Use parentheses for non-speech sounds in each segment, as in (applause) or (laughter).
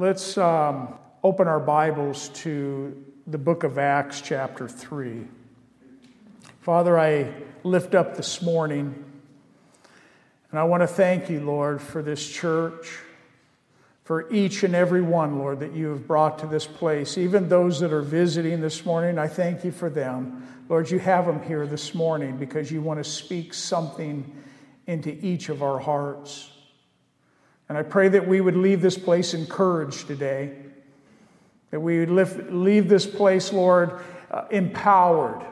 Let's um, open our Bibles to the book of Acts, chapter 3. Father, I lift up this morning, and I want to thank you, Lord, for this church, for each and every one, Lord, that you have brought to this place. Even those that are visiting this morning, I thank you for them. Lord, you have them here this morning because you want to speak something into each of our hearts. And I pray that we would leave this place encouraged today, that we would leave this place, Lord, uh, empowered,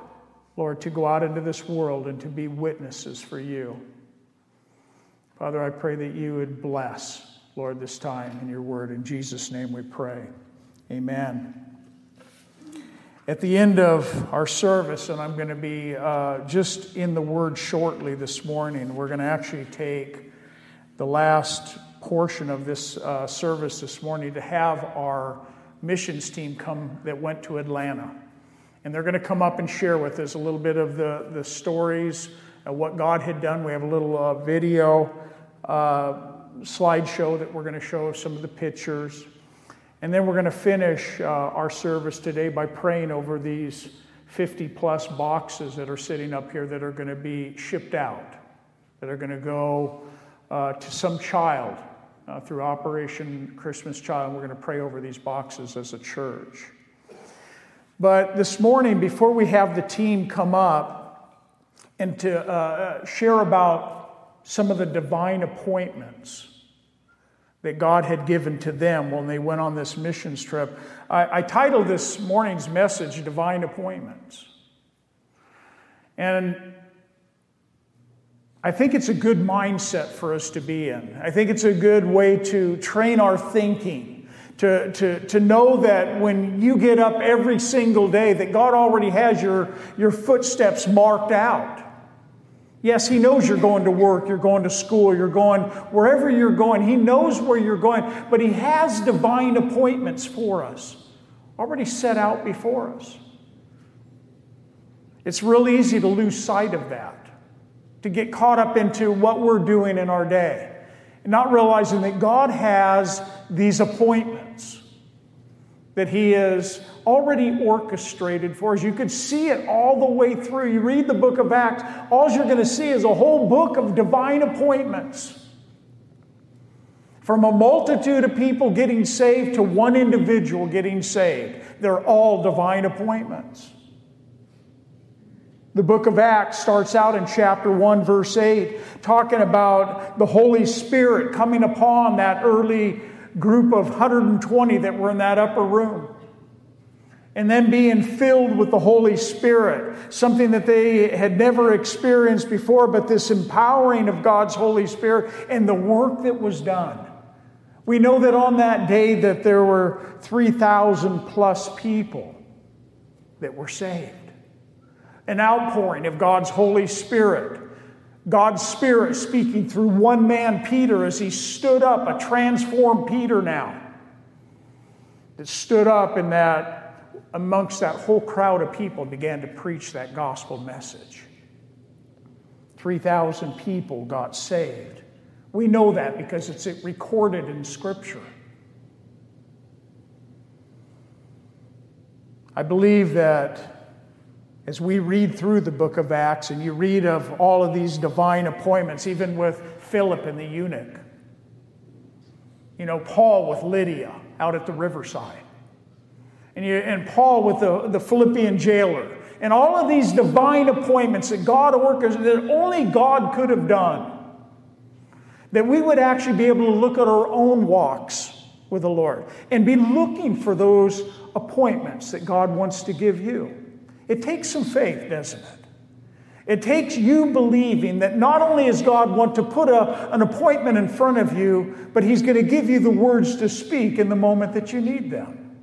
Lord, to go out into this world and to be witnesses for you. Father, I pray that you would bless, Lord, this time in your word. In Jesus' name we pray. Amen. At the end of our service, and I'm going to be uh, just in the word shortly this morning, we're going to actually take the last portion of this uh, service this morning to have our missions team come that went to Atlanta. And they're going to come up and share with us a little bit of the, the stories of what God had done. We have a little uh, video uh, slideshow that we're going to show some of the pictures. And then we're going to finish uh, our service today by praying over these 50 plus boxes that are sitting up here that are going to be shipped out, that are going to go uh, to some child uh, through Operation Christmas Child. We're going to pray over these boxes as a church. But this morning, before we have the team come up and to uh, share about some of the divine appointments that God had given to them when they went on this missions trip, I, I titled this morning's message Divine Appointments. And I think it's a good mindset for us to be in. I think it's a good way to train our thinking, to, to, to know that when you get up every single day, that God already has your, your footsteps marked out. Yes, He knows you're going to work, you're going to school, you're going wherever you're going. He knows where you're going, but He has divine appointments for us already set out before us. It's real easy to lose sight of that to get caught up into what we're doing in our day, not realizing that God has these appointments that He has already orchestrated for us. You could see it all the way through. You read the book of Acts, all you're going to see is a whole book of divine appointments. From a multitude of people getting saved to one individual getting saved, they're all divine appointments. The book of Acts starts out in chapter 1, verse 8, talking about the Holy Spirit coming upon that early group of 120 that were in that upper room. And then being filled with the Holy Spirit, something that they had never experienced before, but this empowering of God's Holy Spirit and the work that was done. We know that on that day that there were 3,000 plus people that were saved an outpouring of God's Holy Spirit. God's Spirit speaking through one man, Peter, as he stood up, a transformed Peter now, that stood up in that, amongst that whole crowd of people, began to preach that gospel message. 3,000 people got saved. We know that because it's recorded in Scripture. I believe that as we read through the book of Acts and you read of all of these divine appointments, even with Philip and the eunuch, you know, Paul with Lydia out at the riverside, and, you, and Paul with the, the Philippian jailer, and all of these divine appointments that God orchestrated, that only God could have done, that we would actually be able to look at our own walks with the Lord and be looking for those appointments that God wants to give you. It takes some faith, doesn't it? It takes you believing that not only does God want to put a, an appointment in front of you, but He's going to give you the words to speak in the moment that you need them.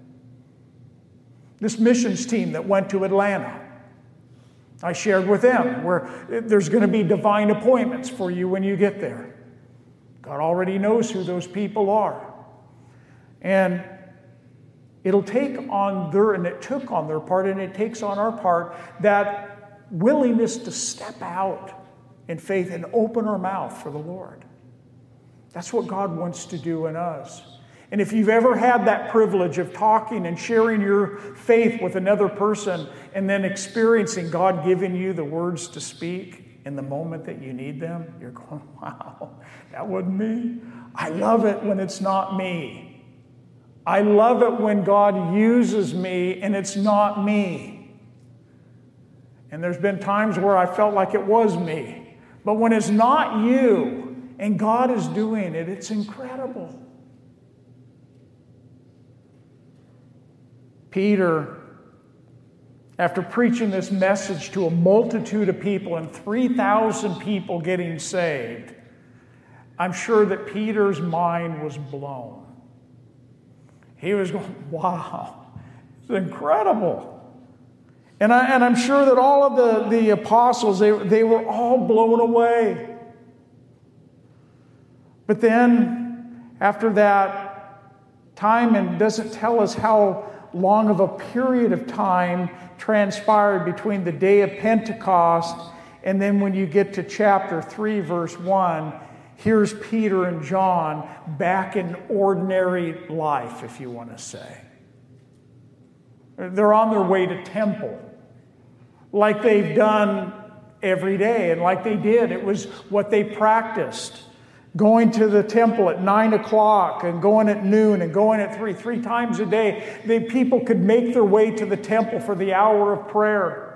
This missions team that went to Atlanta, I shared with them where there's going to be divine appointments for you when you get there. God already knows who those people are. And It'll take on their, and it took on their part, and it takes on our part, that willingness to step out in faith and open our mouth for the Lord. That's what God wants to do in us. And if you've ever had that privilege of talking and sharing your faith with another person and then experiencing God giving you the words to speak in the moment that you need them, you're going, (laughs) wow, that wasn't me. I love it when it's not me. I love it when God uses me and it's not me. And there's been times where I felt like it was me. But when it's not you and God is doing it, it's incredible. Peter, after preaching this message to a multitude of people and 3,000 people getting saved, I'm sure that Peter's mind was blown. He was going, wow, it's incredible. And, I, and I'm sure that all of the, the apostles, they, they were all blown away. But then, after that time, and doesn't tell us how long of a period of time transpired between the day of Pentecost and then when you get to chapter 3, verse 1, here's Peter and John back in ordinary life, if you want to say. They're on their way to temple, like they've done every day, and like they did. It was what they practiced going to the temple at nine o'clock and going at noon and going at three, three times a day. The people could make their way to the temple for the hour of prayer.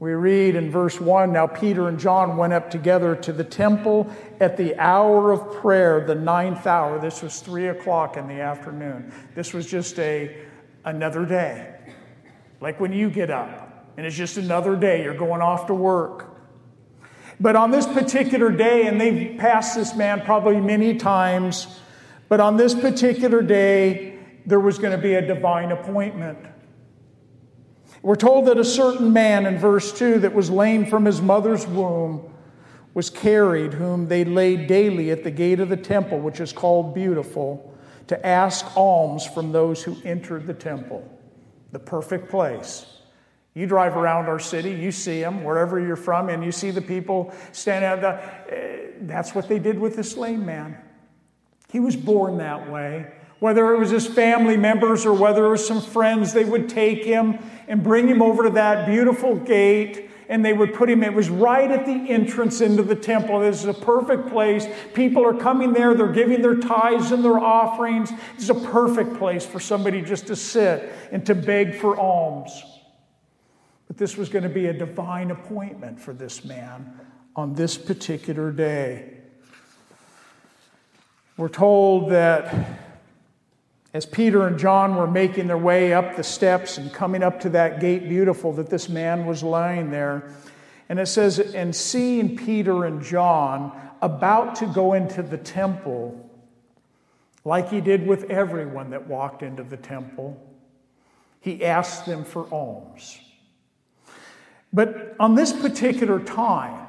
We read in verse 1 Now Peter and John went up together to the temple at the hour of prayer, the ninth hour. This was three o'clock in the afternoon. This was just a, another day. Like when you get up and it's just another day, you're going off to work. But on this particular day, and they've passed this man probably many times, but on this particular day, there was going to be a divine appointment. We're told that a certain man in verse 2 that was lame from his mother's womb was carried, whom they laid daily at the gate of the temple, which is called Beautiful, to ask alms from those who entered the temple. The perfect place. You drive around our city, you see them wherever you're from, and you see the people standing out. The, uh, that's what they did with this lame man. He was born that way. Whether it was his family members or whether it was some friends, they would take him and bring him over to that beautiful gate and they would put him, it was right at the entrance into the temple. This is a perfect place. People are coming there, they're giving their tithes and their offerings. It's a perfect place for somebody just to sit and to beg for alms. But this was going to be a divine appointment for this man on this particular day. We're told that as Peter and John were making their way up the steps and coming up to that gate beautiful, that this man was lying there. And it says, and seeing Peter and John about to go into the temple, like he did with everyone that walked into the temple, he asked them for alms. But on this particular time,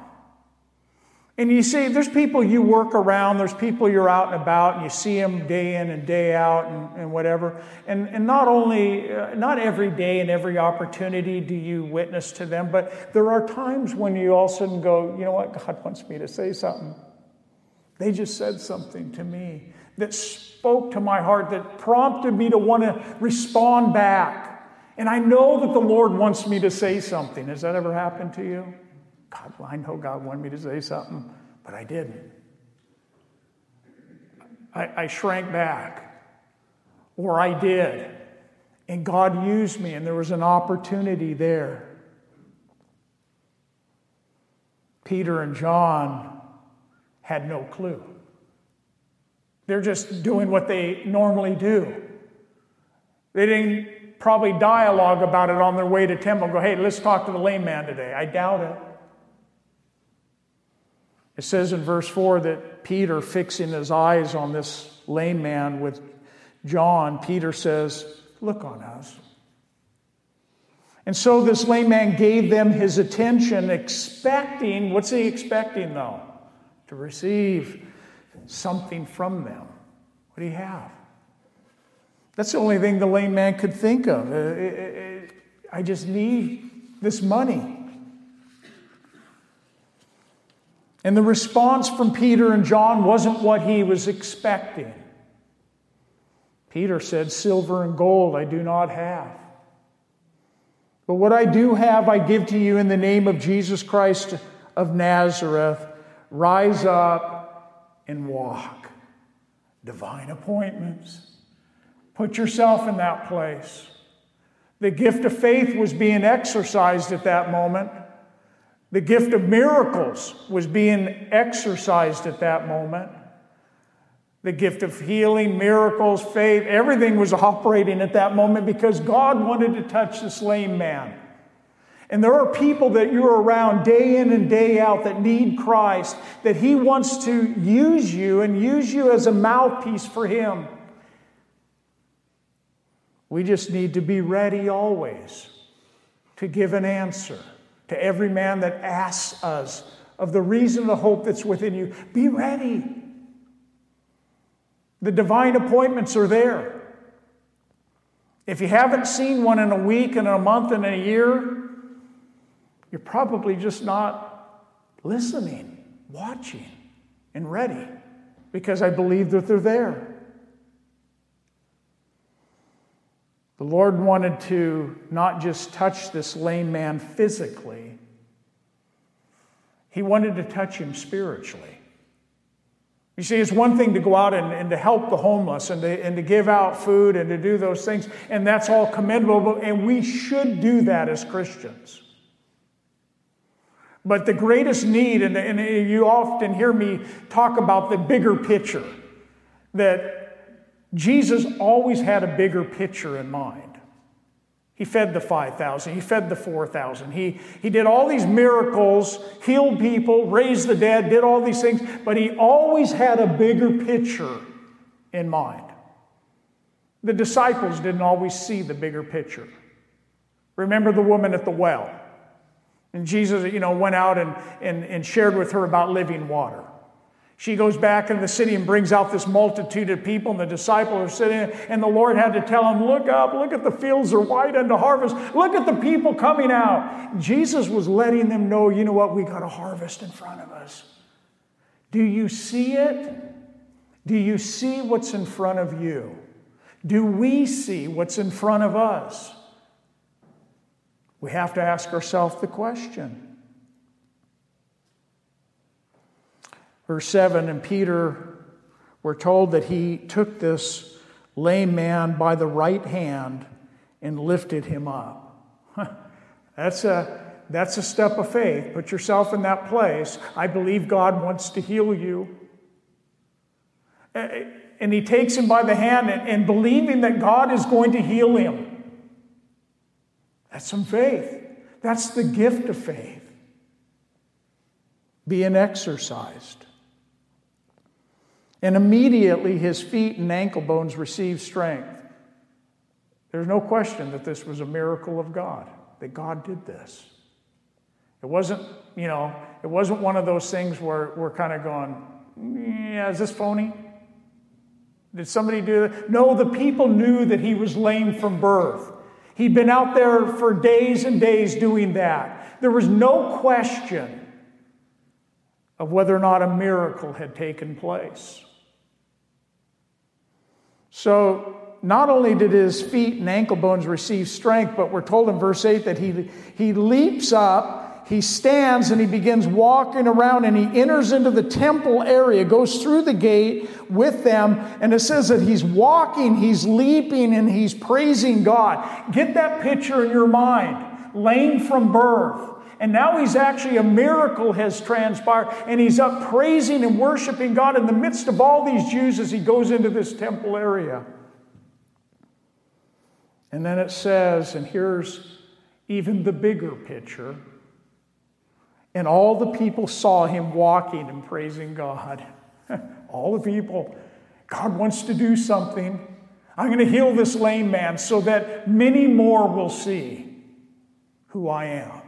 and you see, there's people you work around, there's people you're out and about, and you see them day in and day out and, and whatever. And, and not only, uh, not every day and every opportunity do you witness to them, but there are times when you all of a sudden go, you know what, God wants me to say something. They just said something to me that spoke to my heart, that prompted me to want to respond back. And I know that the Lord wants me to say something. Has that ever happened to you? God, well, I know God wanted me to say something, but I didn't. I, I shrank back, or I did. And God used me, and there was an opportunity there. Peter and John had no clue. They're just doing what they normally do. They didn't probably dialogue about it on their way to temple go, hey, let's talk to the lame man today. I doubt it. It says in verse 4 that Peter, fixing his eyes on this lame man with John, Peter says, Look on us. And so this lame man gave them his attention, expecting, what's he expecting though? To receive something from them. What do you have? That's the only thing the lame man could think of. Uh, I just need this money. And the response from Peter and John wasn't what he was expecting. Peter said, Silver and gold I do not have. But what I do have, I give to you in the name of Jesus Christ of Nazareth. Rise up and walk. Divine appointments. Put yourself in that place. The gift of faith was being exercised at that moment. The gift of miracles was being exercised at that moment. The gift of healing, miracles, faith, everything was operating at that moment because God wanted to touch this lame man. And there are people that you're around day in and day out that need Christ, that He wants to use you and use you as a mouthpiece for Him. We just need to be ready always to give an answer to every man that asks us of the reason, of the hope that's within you. Be ready. The divine appointments are there. If you haven't seen one in a week and a month and a year, you're probably just not listening, watching, and ready because I believe that they're there. The Lord wanted to not just touch this lame man physically, He wanted to touch him spiritually. You see, it's one thing to go out and, and to help the homeless and to, and to give out food and to do those things, and that's all commendable, and we should do that as Christians. But the greatest need, and, and you often hear me talk about the bigger picture, that Jesus always had a bigger picture in mind. He fed the 5,000, he fed the 4,000. He, he did all these miracles, healed people, raised the dead, did all these things, but he always had a bigger picture in mind. The disciples didn't always see the bigger picture. Remember the woman at the well. And Jesus, you know, went out and, and, and shared with her about living water. She goes back into the city and brings out this multitude of people, and the disciples are sitting, and the Lord had to tell them, Look up, look at the fields are white unto harvest, look at the people coming out. Jesus was letting them know, you know what, we got a harvest in front of us. Do you see it? Do you see what's in front of you? Do we see what's in front of us? We have to ask ourselves the question. Verse 7 And Peter, we're told that he took this lame man by the right hand and lifted him up. (laughs) that's, a, that's a step of faith. Put yourself in that place. I believe God wants to heal you. And he takes him by the hand and, and believing that God is going to heal him. That's some faith. That's the gift of faith being exercised. And immediately his feet and ankle bones received strength. There's no question that this was a miracle of God, that God did this. It wasn't, you know, it wasn't one of those things where we're kind of going, yeah, is this phony? Did somebody do that? No, the people knew that he was lame from birth. He'd been out there for days and days doing that. There was no question of whether or not a miracle had taken place. So, not only did his feet and ankle bones receive strength, but we're told in verse 8 that he, he leaps up, he stands, and he begins walking around and he enters into the temple area, goes through the gate with them, and it says that he's walking, he's leaping, and he's praising God. Get that picture in your mind lame from birth. And now he's actually, a miracle has transpired, and he's up praising and worshiping God in the midst of all these Jews as he goes into this temple area. And then it says, and here's even the bigger picture. And all the people saw him walking and praising God. (laughs) all the people. God wants to do something. I'm going to heal this lame man so that many more will see who I am.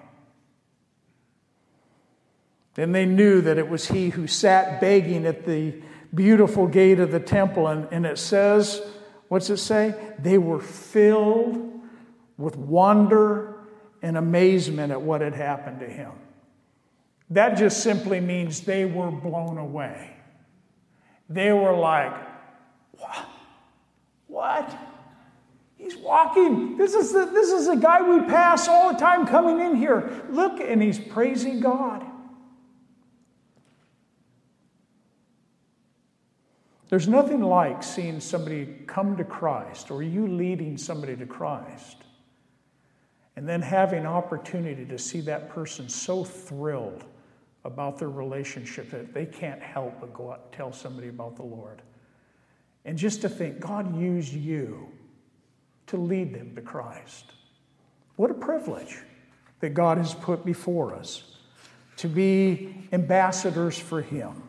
Then they knew that it was he who sat begging at the beautiful gate of the temple. And, and it says, what's it say? They were filled with wonder and amazement at what had happened to him. That just simply means they were blown away. They were like, what? What? He's walking. This is, the, this is the guy we pass all the time coming in here. Look, and he's praising God. There's nothing like seeing somebody come to Christ or you leading somebody to Christ and then having opportunity to see that person so thrilled about their relationship that they can't help but go out and tell somebody about the Lord. And just to think, God used you to lead them to Christ. What a privilege that God has put before us to be ambassadors for Him.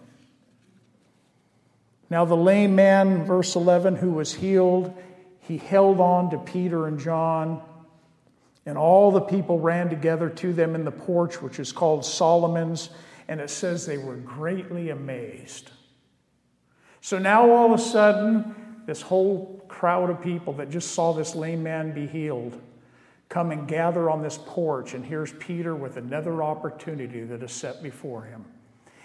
Now, the lame man, verse 11, who was healed, he held on to Peter and John, and all the people ran together to them in the porch, which is called Solomon's, and it says they were greatly amazed. So now, all of a sudden, this whole crowd of people that just saw this lame man be healed come and gather on this porch, and here's Peter with another opportunity that is set before him.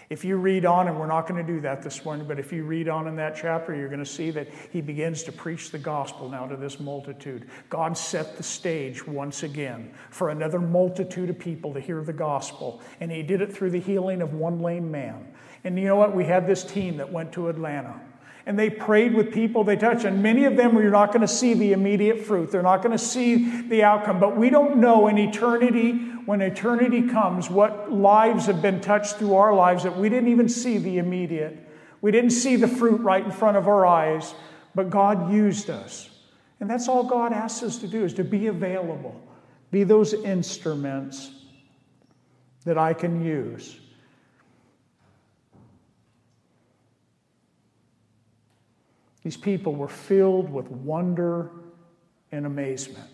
If you read on, and we're not going to do that this morning, but if you read on in that chapter, you're going to see that he begins to preach the gospel now to this multitude. God set the stage once again for another multitude of people to hear the gospel, and he did it through the healing of one lame man. And you know what? We had this team that went to Atlanta and they prayed with people they touched. And many of them, you're not going to see the immediate fruit. They're not going to see the outcome. But we don't know in eternity, when eternity comes, what lives have been touched through our lives that we didn't even see the immediate. We didn't see the fruit right in front of our eyes, but God used us. And that's all God asks us to do is to be available, be those instruments that I can use. These people were filled with wonder and amazement.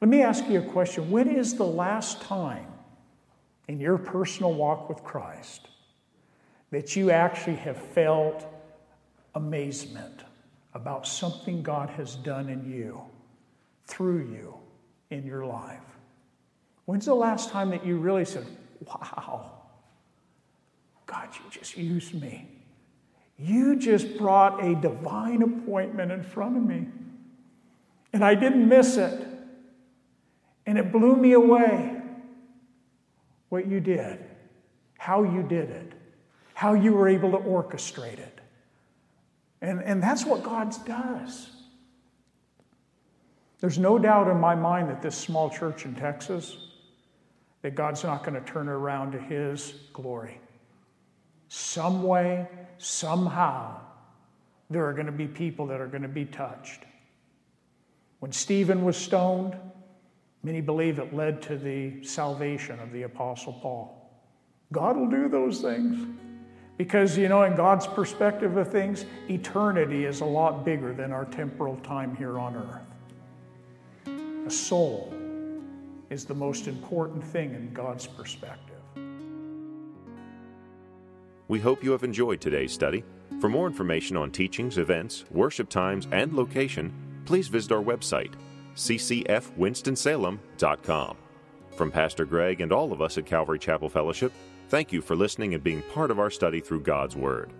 Let me ask you a question. When is the last time in your personal walk with Christ that you actually have felt amazement about something God has done in you, through you, in your life? When's the last time that you really said, Wow, God, you just used me? You just brought a divine appointment in front of me. And I didn't miss it. And it blew me away what you did, how you did it, how you were able to orchestrate it. And, and that's what God does. There's no doubt in my mind that this small church in Texas, that God's not going to turn around to His glory. Some way, somehow, there are going to be people that are going to be touched. When Stephen was stoned, many believe it led to the salvation of the Apostle Paul. God will do those things. Because, you know, in God's perspective of things, eternity is a lot bigger than our temporal time here on earth. A soul is the most important thing in God's perspective. We hope you have enjoyed today's study. For more information on teachings, events, worship times, and location, please visit our website, ccfwinstonsalem.com. From Pastor Greg and all of us at Calvary Chapel Fellowship, thank you for listening and being part of our study through God's Word.